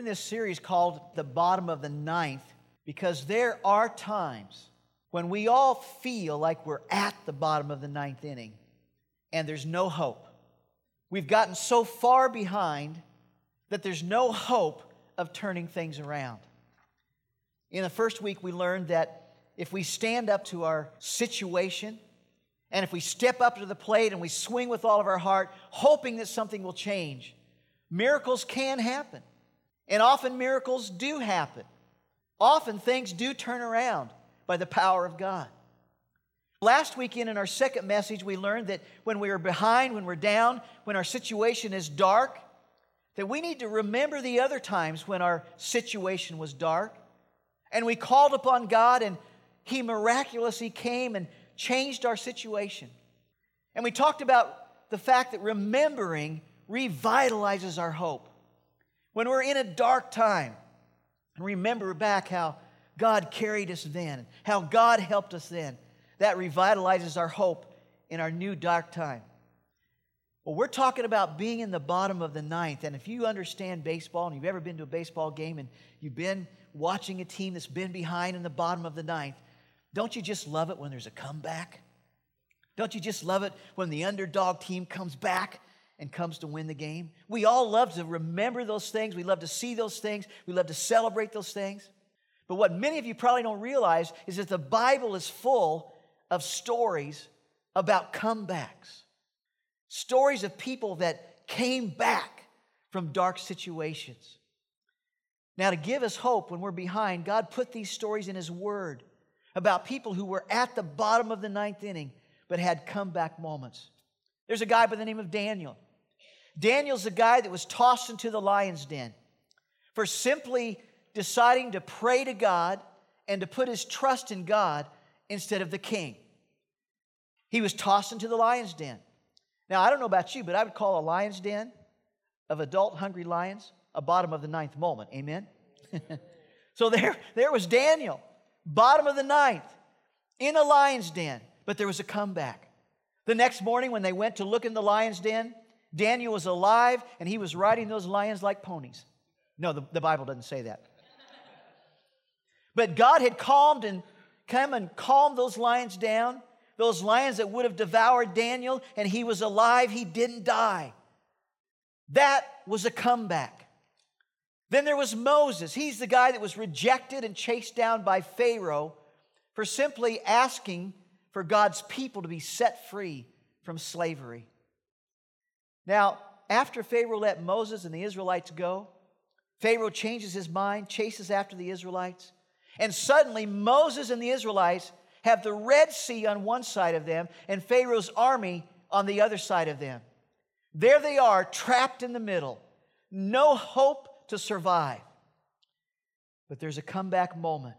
in this series called The Bottom of the Ninth because there are times when we all feel like we're at the bottom of the ninth inning and there's no hope. We've gotten so far behind that there's no hope of turning things around. In the first week, we learned that if we stand up to our situation and if we step up to the plate and we swing with all of our heart, hoping that something will change, miracles can happen. And often miracles do happen. Often things do turn around by the power of God. Last weekend in our second message, we learned that when we are behind, when we're down, when our situation is dark, that we need to remember the other times when our situation was dark. And we called upon God, and He miraculously came and changed our situation. And we talked about the fact that remembering revitalizes our hope. When we're in a dark time, and remember back how God carried us then, how God helped us then, that revitalizes our hope in our new dark time. Well, we're talking about being in the bottom of the ninth. And if you understand baseball and you've ever been to a baseball game and you've been watching a team that's been behind in the bottom of the ninth, don't you just love it when there's a comeback? Don't you just love it when the underdog team comes back and comes to win the game. We all love to remember those things. We love to see those things. We love to celebrate those things. But what many of you probably don't realize is that the Bible is full of stories about comebacks, stories of people that came back from dark situations. Now, to give us hope when we're behind, God put these stories in His Word about people who were at the bottom of the ninth inning but had comeback moments. There's a guy by the name of Daniel. Daniel's the guy that was tossed into the lion's den for simply deciding to pray to God and to put his trust in God instead of the king. He was tossed into the lion's den. Now, I don't know about you, but I would call a lion's den of adult hungry lions a bottom of the ninth moment. Amen? so there, there was Daniel, bottom of the ninth, in a lion's den, but there was a comeback. The next morning, when they went to look in the lion's den, Daniel was alive and he was riding those lions like ponies. No, the, the Bible doesn't say that. But God had calmed and come and calmed those lions down, those lions that would have devoured Daniel, and he was alive. He didn't die. That was a comeback. Then there was Moses. He's the guy that was rejected and chased down by Pharaoh for simply asking for God's people to be set free from slavery. Now, after Pharaoh let Moses and the Israelites go, Pharaoh changes his mind, chases after the Israelites, and suddenly Moses and the Israelites have the Red Sea on one side of them and Pharaoh's army on the other side of them. There they are, trapped in the middle, no hope to survive. But there's a comeback moment.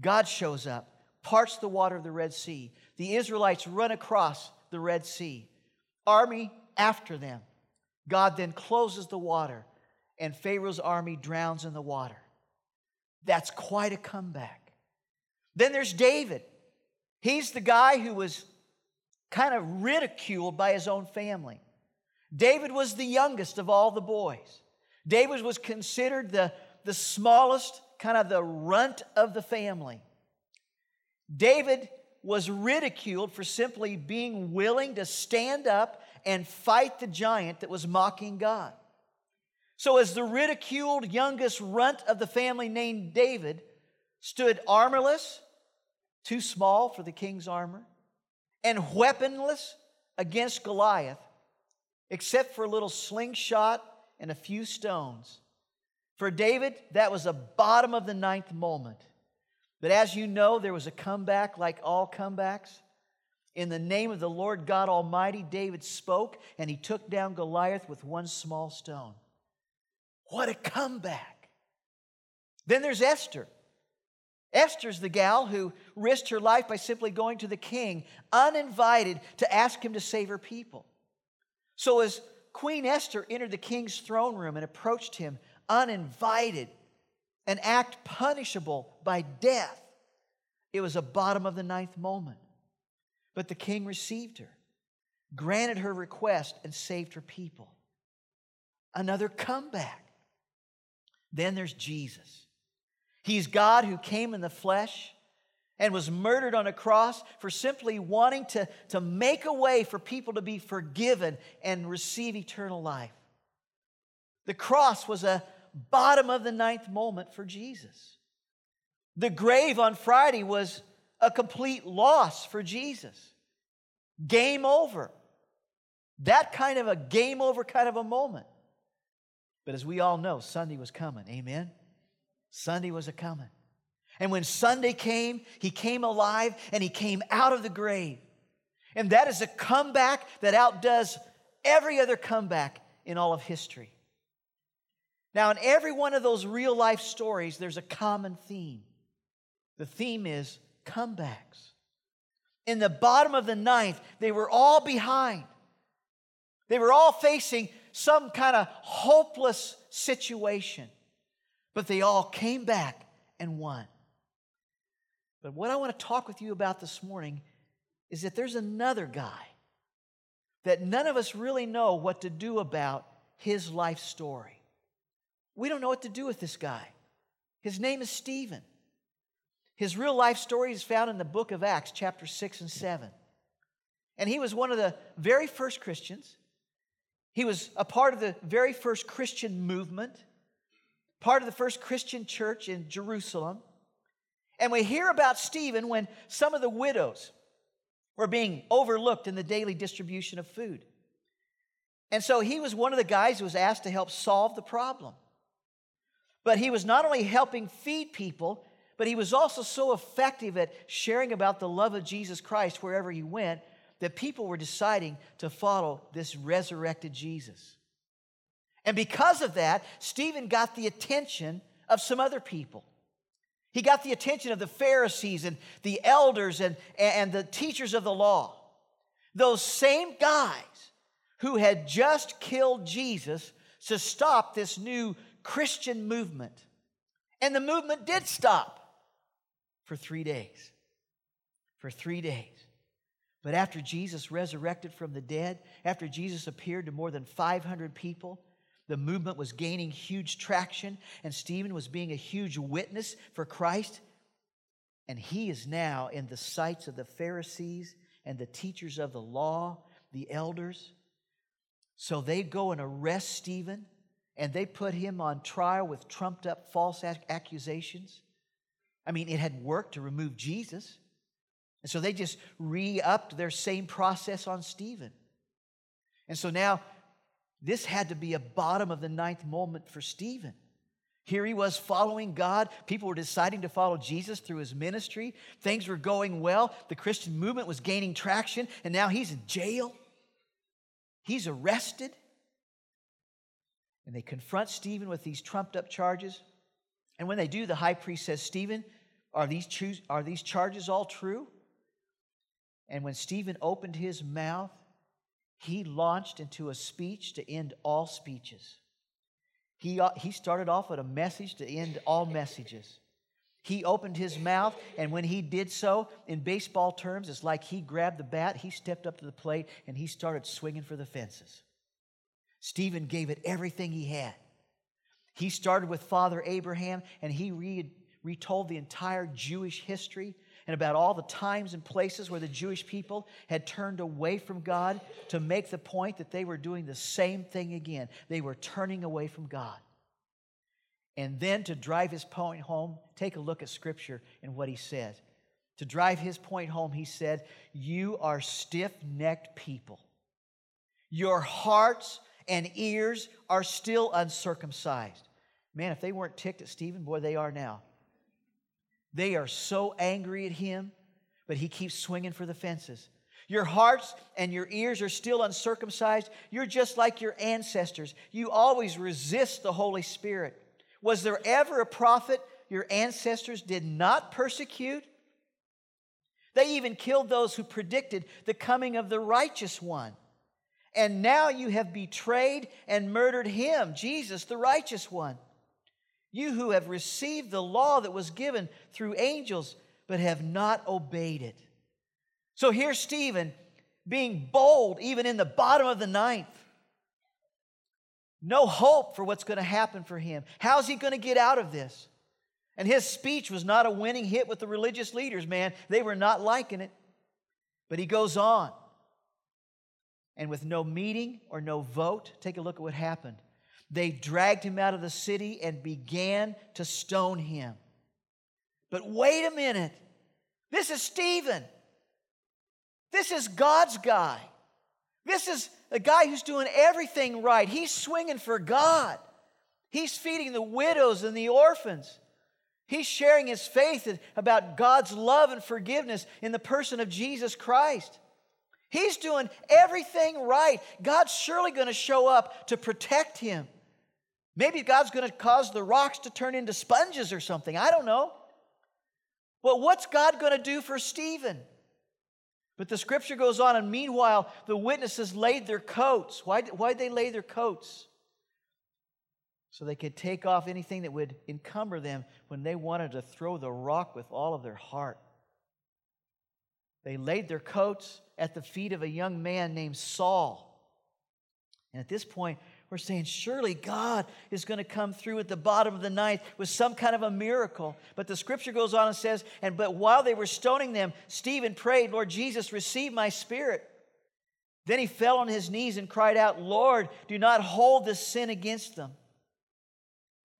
God shows up, parts the water of the Red Sea. The Israelites run across the Red Sea. Army after them. God then closes the water, and Pharaoh's army drowns in the water. That's quite a comeback. Then there's David. He's the guy who was kind of ridiculed by his own family. David was the youngest of all the boys. David was considered the, the smallest, kind of the runt of the family. David was ridiculed for simply being willing to stand up and fight the giant that was mocking God. So, as the ridiculed youngest runt of the family named David stood armorless, too small for the king's armor, and weaponless against Goliath, except for a little slingshot and a few stones. For David, that was a bottom of the ninth moment. But as you know, there was a comeback like all comebacks. In the name of the Lord God Almighty, David spoke and he took down Goliath with one small stone. What a comeback. Then there's Esther. Esther's the gal who risked her life by simply going to the king uninvited to ask him to save her people. So, as Queen Esther entered the king's throne room and approached him uninvited, an act punishable by death, it was a bottom of the ninth moment. But the king received her, granted her request, and saved her people. Another comeback. Then there's Jesus. He's God who came in the flesh and was murdered on a cross for simply wanting to, to make a way for people to be forgiven and receive eternal life. The cross was a bottom of the ninth moment for Jesus. The grave on Friday was a complete loss for Jesus. Game over. That kind of a game over kind of a moment. But as we all know, Sunday was coming. Amen? Sunday was a coming. And when Sunday came, he came alive and he came out of the grave. And that is a comeback that outdoes every other comeback in all of history. Now, in every one of those real life stories, there's a common theme. The theme is comebacks. In the bottom of the ninth, they were all behind. They were all facing some kind of hopeless situation, but they all came back and won. But what I want to talk with you about this morning is that there's another guy that none of us really know what to do about his life story. We don't know what to do with this guy. His name is Stephen. His real life story is found in the book of Acts, chapter 6 and 7. And he was one of the very first Christians. He was a part of the very first Christian movement, part of the first Christian church in Jerusalem. And we hear about Stephen when some of the widows were being overlooked in the daily distribution of food. And so he was one of the guys who was asked to help solve the problem. But he was not only helping feed people, but he was also so effective at sharing about the love of Jesus Christ wherever he went that people were deciding to follow this resurrected Jesus. And because of that, Stephen got the attention of some other people. He got the attention of the Pharisees and the elders and, and the teachers of the law. Those same guys who had just killed Jesus to stop this new Christian movement. And the movement did stop for three days. For three days. But after Jesus resurrected from the dead, after Jesus appeared to more than 500 people, the movement was gaining huge traction, and Stephen was being a huge witness for Christ. And he is now in the sights of the Pharisees and the teachers of the law, the elders. So they go and arrest Stephen and they put him on trial with trumped up false accusations. I mean, it had worked to remove Jesus. And so they just re upped their same process on Stephen. And so now this had to be a bottom of the ninth moment for Stephen. Here he was following God. People were deciding to follow Jesus through his ministry. Things were going well. The Christian movement was gaining traction, and now he's in jail. He's arrested. And they confront Stephen with these trumped up charges. And when they do, the high priest says, Stephen, are these, are these charges all true? And when Stephen opened his mouth, he launched into a speech to end all speeches. He, uh, he started off with a message to end all messages. He opened his mouth, and when he did so, in baseball terms, it's like he grabbed the bat, he stepped up to the plate, and he started swinging for the fences. Stephen gave it everything he had. He started with Father Abraham and he re- retold the entire Jewish history and about all the times and places where the Jewish people had turned away from God to make the point that they were doing the same thing again. They were turning away from God. And then to drive his point home, take a look at Scripture and what he says. To drive his point home, he said, You are stiff necked people. Your hearts and ears are still uncircumcised. Man, if they weren't ticked at Stephen, boy, they are now. They are so angry at him, but he keeps swinging for the fences. Your hearts and your ears are still uncircumcised. You're just like your ancestors. You always resist the Holy Spirit. Was there ever a prophet your ancestors did not persecute? They even killed those who predicted the coming of the righteous one. And now you have betrayed and murdered him, Jesus, the righteous one. You who have received the law that was given through angels, but have not obeyed it. So here's Stephen being bold, even in the bottom of the ninth. No hope for what's going to happen for him. How's he going to get out of this? And his speech was not a winning hit with the religious leaders, man. They were not liking it. But he goes on. And with no meeting or no vote, take a look at what happened. They dragged him out of the city and began to stone him. But wait a minute. This is Stephen. This is God's guy. This is a guy who's doing everything right. He's swinging for God. He's feeding the widows and the orphans. He's sharing his faith about God's love and forgiveness in the person of Jesus Christ. He's doing everything right. God's surely going to show up to protect him. Maybe God's going to cause the rocks to turn into sponges or something. I don't know. Well, what's God going to do for Stephen? But the scripture goes on, and meanwhile, the witnesses laid their coats. Why, why'd they lay their coats? So they could take off anything that would encumber them when they wanted to throw the rock with all of their heart. They laid their coats at the feet of a young man named Saul. And at this point, we're saying, surely God is going to come through at the bottom of the ninth with some kind of a miracle. But the scripture goes on and says, and but while they were stoning them, Stephen prayed, Lord Jesus, receive my spirit. Then he fell on his knees and cried out, Lord, do not hold this sin against them.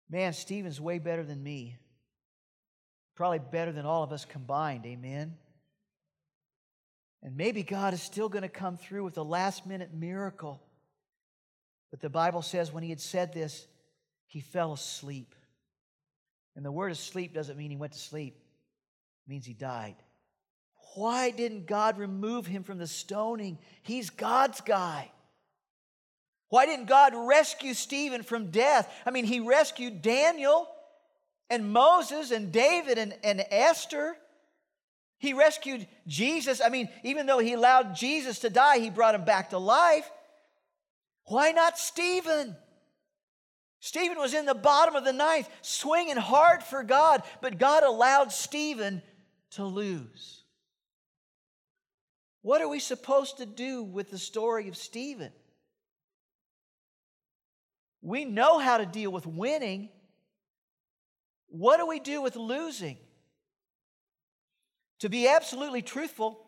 Man, Stephen's way better than me. Probably better than all of us combined. Amen. And maybe God is still going to come through with a last minute miracle. But the Bible says when he had said this, he fell asleep. And the word asleep doesn't mean he went to sleep, it means he died. Why didn't God remove him from the stoning? He's God's guy. Why didn't God rescue Stephen from death? I mean, he rescued Daniel and Moses and David and, and Esther. He rescued Jesus. I mean, even though he allowed Jesus to die, he brought him back to life. Why not Stephen? Stephen was in the bottom of the ninth, swinging hard for God, but God allowed Stephen to lose. What are we supposed to do with the story of Stephen? We know how to deal with winning. What do we do with losing? To be absolutely truthful,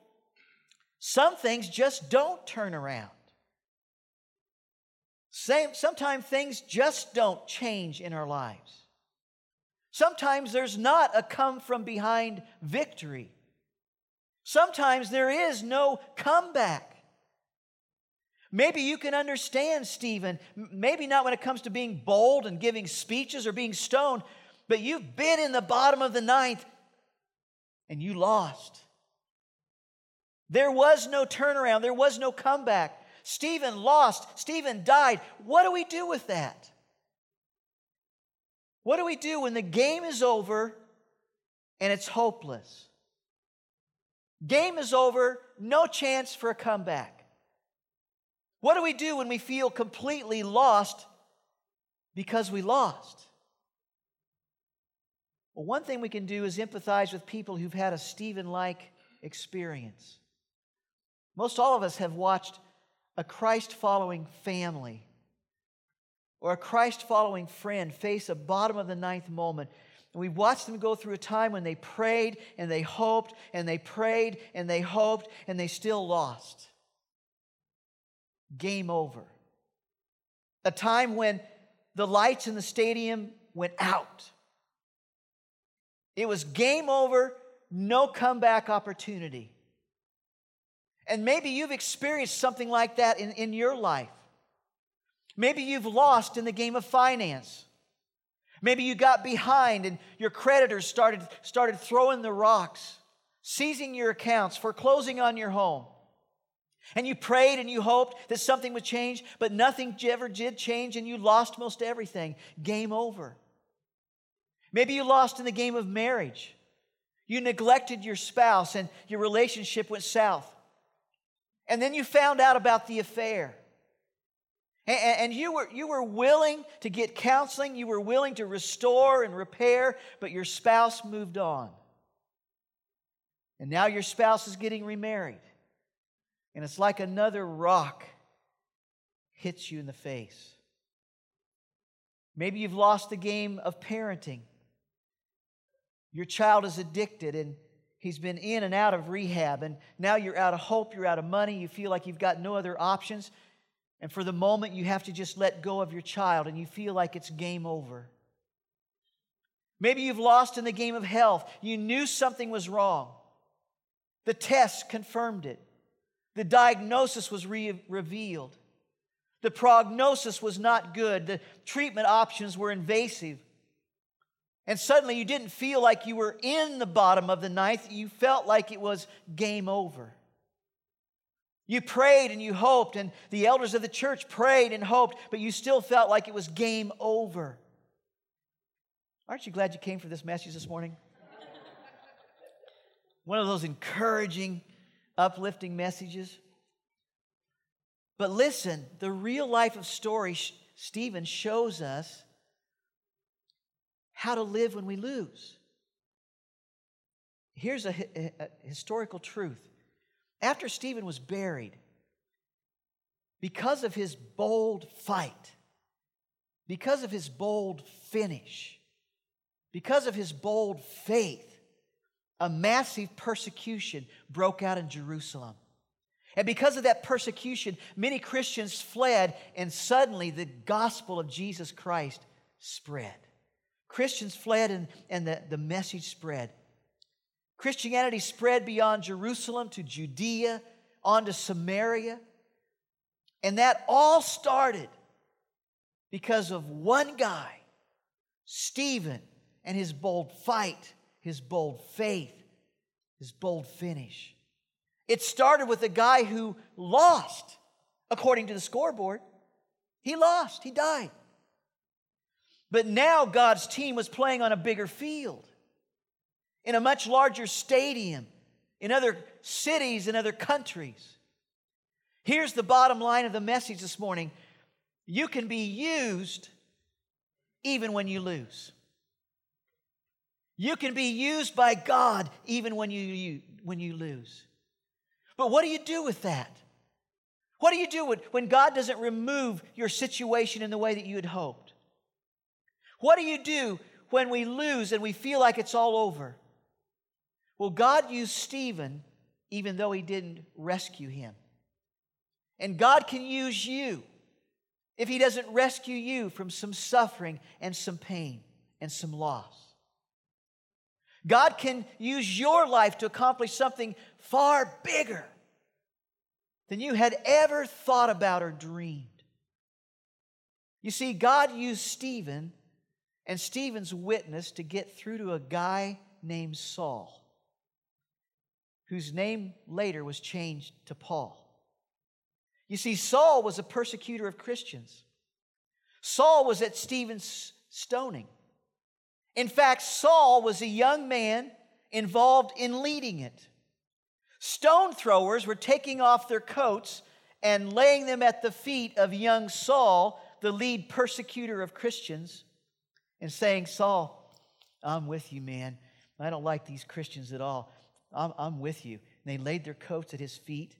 some things just don't turn around. Sometimes things just don't change in our lives. Sometimes there's not a come from behind victory. Sometimes there is no comeback. Maybe you can understand, Stephen, maybe not when it comes to being bold and giving speeches or being stoned, but you've been in the bottom of the ninth and you lost. There was no turnaround, there was no comeback. Stephen lost, Stephen died. What do we do with that? What do we do when the game is over and it's hopeless? Game is over, no chance for a comeback. What do we do when we feel completely lost because we lost? Well, one thing we can do is empathize with people who've had a Stephen like experience. Most all of us have watched a Christ following family or a Christ following friend face a bottom of the ninth moment. And we watched them go through a time when they prayed and they hoped and they prayed and they hoped and they still lost. Game over. A time when the lights in the stadium went out. It was game over, no comeback opportunity. And maybe you've experienced something like that in, in your life. Maybe you've lost in the game of finance. Maybe you got behind and your creditors started, started throwing the rocks, seizing your accounts, foreclosing on your home. And you prayed and you hoped that something would change, but nothing ever did change and you lost most everything. Game over. Maybe you lost in the game of marriage. You neglected your spouse and your relationship went south. And then you found out about the affair. And, you, were, you were willing to get counseling, you were willing to restore and repair, but your spouse moved on. And now your spouse is getting remarried. And it's like another rock hits you in the face. Maybe you've lost the game of parenting. Your child is addicted and he's been in and out of rehab, and now you're out of hope, you're out of money, you feel like you've got no other options. And for the moment, you have to just let go of your child and you feel like it's game over. Maybe you've lost in the game of health. You knew something was wrong. The test confirmed it. The diagnosis was re- revealed. The prognosis was not good. The treatment options were invasive. And suddenly you didn't feel like you were in the bottom of the ninth, you felt like it was game over. You prayed and you hoped, and the elders of the church prayed and hoped, but you still felt like it was game over. Aren't you glad you came for this message this morning? One of those encouraging, uplifting messages. But listen, the real life of story, Stephen shows us how to live when we lose. Here's a, a, historical truth. After Stephen was buried, because of his bold fight, because of his bold finish, because of his bold faith, a massive persecution broke out in Jerusalem. And because of that persecution, many Christians fled, and suddenly the gospel of Jesus Christ spread. Christians fled, and, and the, the message spread. Christianity spread beyond Jerusalem to Judea, on to Samaria. And that all started because of one guy, Stephen, and his bold fight, his bold faith, his bold finish. It started with a guy who lost, according to the scoreboard. He lost, he died. But now God's team was playing on a bigger field, in a much larger stadium, in other cities and other countries. Here's the bottom line of the message this morning you can be used even when you lose. You can be used by God even when you, you, when you lose. But what do you do with that? What do you do when, when God doesn't remove your situation in the way that you had hoped? What do you do when we lose and we feel like it's all over? Well, God used Stephen even though he didn't rescue him. And God can use you if he doesn't rescue you from some suffering and some pain and some loss. God can use your life to accomplish something far bigger than you had ever thought about or dreamed. You see, God used Stephen and Stephen's witness to get through to a guy named Saul, whose name later was changed to Paul. You see, Saul was a persecutor of Christians. Saul was at Stephen's stoning. In fact, Saul was a young man involved in leading it. Stone throwers were taking off their coats and laying them at the feet of young Saul, the lead persecutor of Christians, and saying, Saul, I'm with you, man. I don't like these Christians at all. I'm, I'm with you. And they laid their coats at his feet,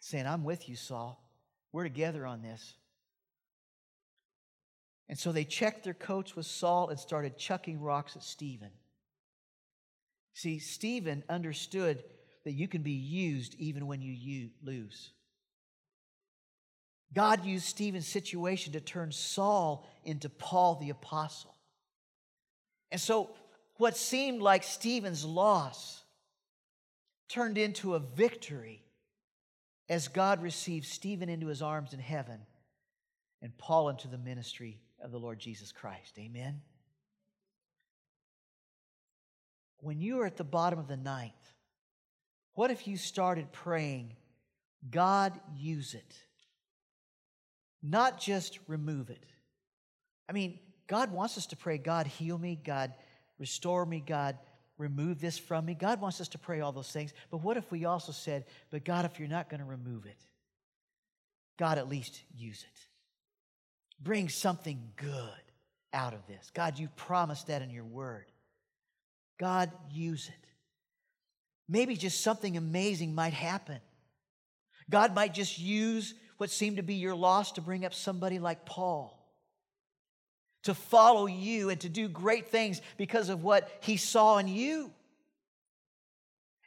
saying, I'm with you, Saul. We're together on this. And so they checked their coats with Saul and started chucking rocks at Stephen. See, Stephen understood that you can be used even when you lose. God used Stephen's situation to turn Saul into Paul the apostle. And so, what seemed like Stephen's loss turned into a victory as God received Stephen into his arms in heaven and Paul into the ministry of the Lord Jesus Christ. Amen. When you are at the bottom of the ninth, what if you started praying, God, use it? Not just remove it. I mean, God wants us to pray, God, heal me, God, restore me, God, remove this from me. God wants us to pray all those things. But what if we also said, but God, if you're not going to remove it, God, at least use it? Bring something good out of this. God, you promised that in your word. God, use it. Maybe just something amazing might happen. God might just use what seemed to be your loss to bring up somebody like Paul, to follow you and to do great things because of what he saw in you.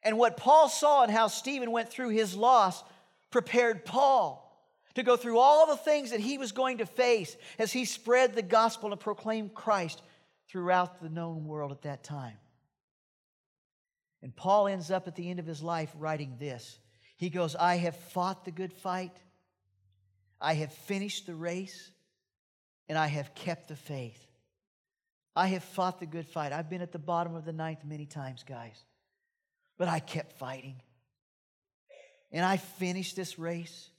And what Paul saw and how Stephen went through his loss prepared Paul to go through all the things that he was going to face as he spread the gospel and proclaimed Christ throughout the known world at that time. And Paul ends up at the end of his life writing this. He goes, I have fought the good fight, I have finished the race, and I have kept the faith. I have fought the good fight. I've been at the bottom of the ninth many times, guys, but I kept fighting. And I finished this race,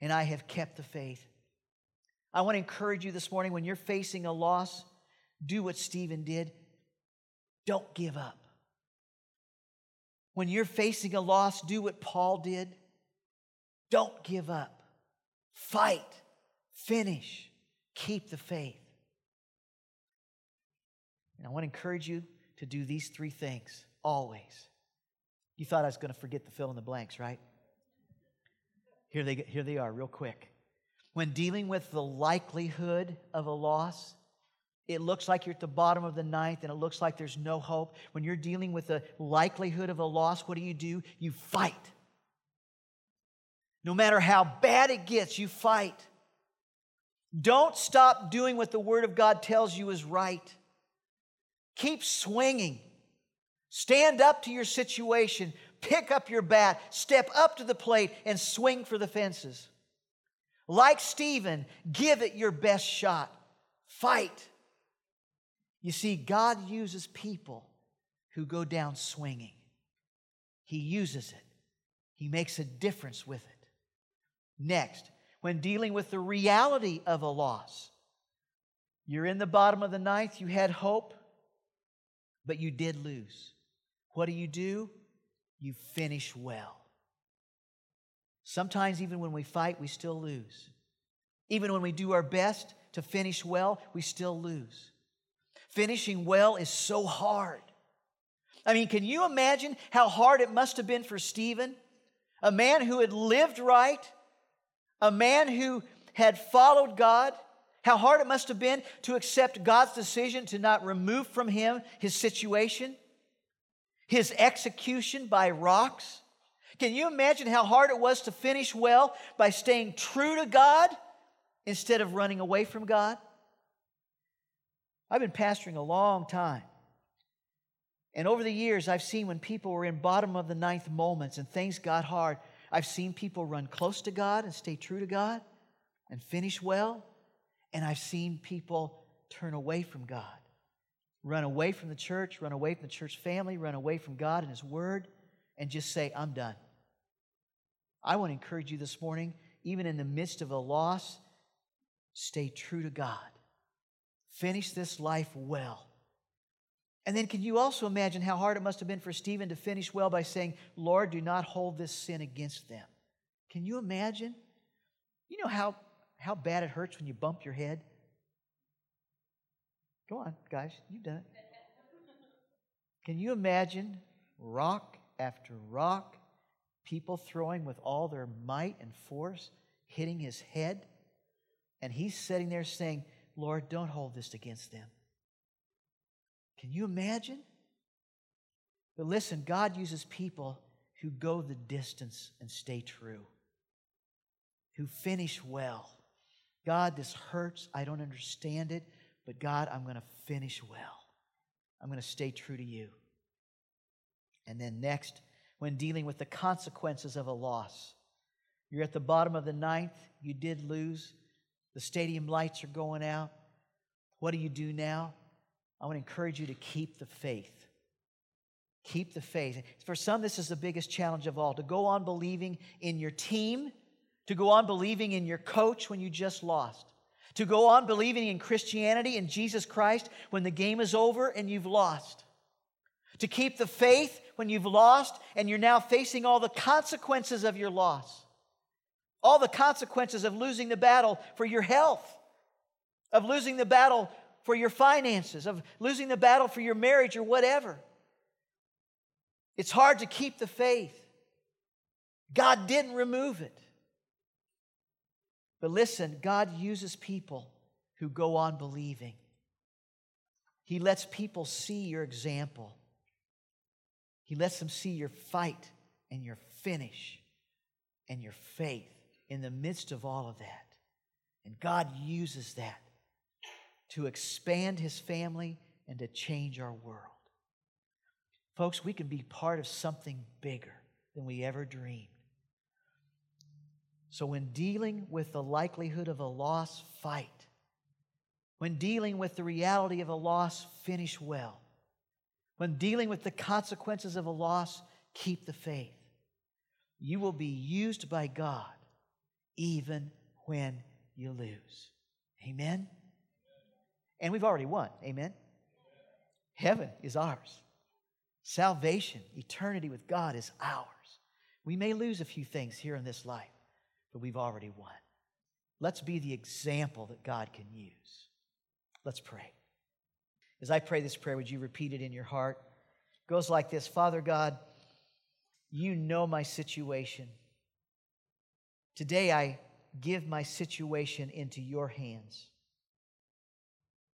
and I have kept the faith. I want to encourage you this morning when you're facing a loss, do what Stephen did. Don't give up. When you're facing a loss, do what Paul did. Don't give up. Fight. Finish. Keep the faith. And I want to encourage you to do these three things always. You thought I was going to forget the fill in the blanks, right? Here they, here they are, real quick. When dealing with the likelihood of a loss, it looks like you're at the bottom of the ninth and it looks like there's no hope. When you're dealing with the likelihood of a loss, what do you do? You fight. No matter how bad it gets, you fight. Don't stop doing what the Word of God tells you is right. Keep swinging. Stand up to your situation pick up your bat, step up to the plate, and swing for the fences. Like Stephen, give it your best shot. Fight. You see, God uses people who go down swinging. He uses it, He makes a difference with it. Next, when dealing with the reality of a loss, you're in the bottom of the ninth, you had hope, but you did lose. What do you do? you finish well. Sometimes, even when we fight, we still lose. Even when we do our best to finish well, we still lose. Finishing well is so hard. I mean, can you imagine how hard it must have been for Stephen? A man who had lived right, a man who had followed God, how hard it must have been to accept God's decision to not remove from him his situation his execution by rocks. Can you imagine how hard it was to finish well by staying true to God instead of running away from God? I've been pastoring a long time. And over the years, I've seen when people were in bottom of the ninth moments and things got hard, I've seen people run close to God and stay true to God and finish well. And I've seen people turn away from God run away from the church, run away from the church family, run away from God and His Word, and just say, I'm done. I want to encourage you this morning, even in the midst of a loss, stay true to God. Finish this life well. And then, can you also imagine how hard it must have been for Stephen to finish well by saying, Lord, do not hold this sin against them? Can you imagine? You know how, how bad it hurts when you bump your head? Go on, guys, you've done it. Can you imagine rock after rock, people throwing with all their might and force, hitting his head? And he's sitting there saying, Lord, don't hold this against them. Can you imagine? But listen, God uses people who go the distance and stay true, who finish well. God, this hurts. I don't understand it. But God, I'm going to finish well. I'm going to stay true to you. And then next, when dealing with the consequences of a loss, you're at the bottom of the ninth, you did lose, the stadium lights are going out. What do you do now? I want to encourage you to keep the faith. Keep the faith. For some, this is the biggest challenge of all to go on believing in your team, to go on believing in your coach when you just lost, to go on believing in Christianity and Jesus Christ when the game is over and you've lost. To keep the faith when you've lost and you're now facing all the consequences of your loss. All the consequences of losing the battle for your health, of losing the battle for your finances, of losing the battle for your marriage or whatever. It's hard to keep the faith. God didn't remove it. But listen, God uses people who go on believing. He lets people see your example. He lets them see your fight and your finish and your faith in the midst of all of that. And God uses that to expand his family and to change our world. Folks, we can be part of something bigger than we ever dreamed. So, when dealing with the likelihood of a loss, fight. When dealing with the reality of a loss, finish well. When dealing with the consequences of a loss, keep the faith. You will be used by God even when you lose. Amen? And we've already won. Amen? Heaven is ours. Salvation, eternity with God is ours. We may lose a few things here in this life, but we've already won. Let's be the example that God can use. Let's pray. As I pray this prayer, would you repeat it in your heart? It goes like this Father God, you know my situation. Today I give my situation into your hands.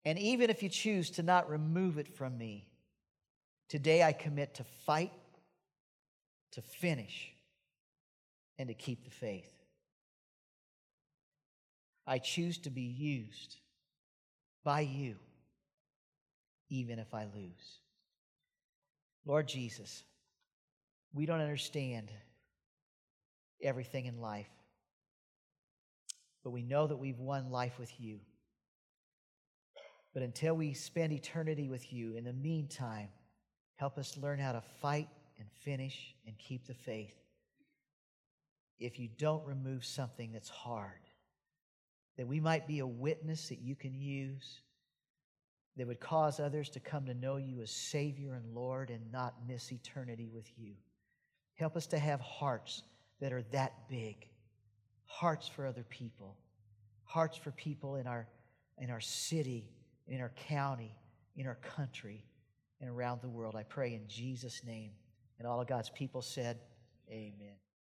And even if you choose to not remove it from me, today I commit to fight, to finish, and to keep the faith. I choose to be used by you, even if I lose. Lord Jesus, we don't understand everything in life, but we know that we've won life with you. But until we spend eternity with you, in the meantime, help us learn how to fight and finish and keep the faith. If you don't remove something that's hard, that we might be a witness that you can use that would cause others to come to know you as Savior and Lord and not miss eternity with you. Help us to have hearts that are that big hearts for other people, hearts for people in our, in our city, in our county, in our country, and around the world. I pray in Jesus' name. And all of God's people said, Amen.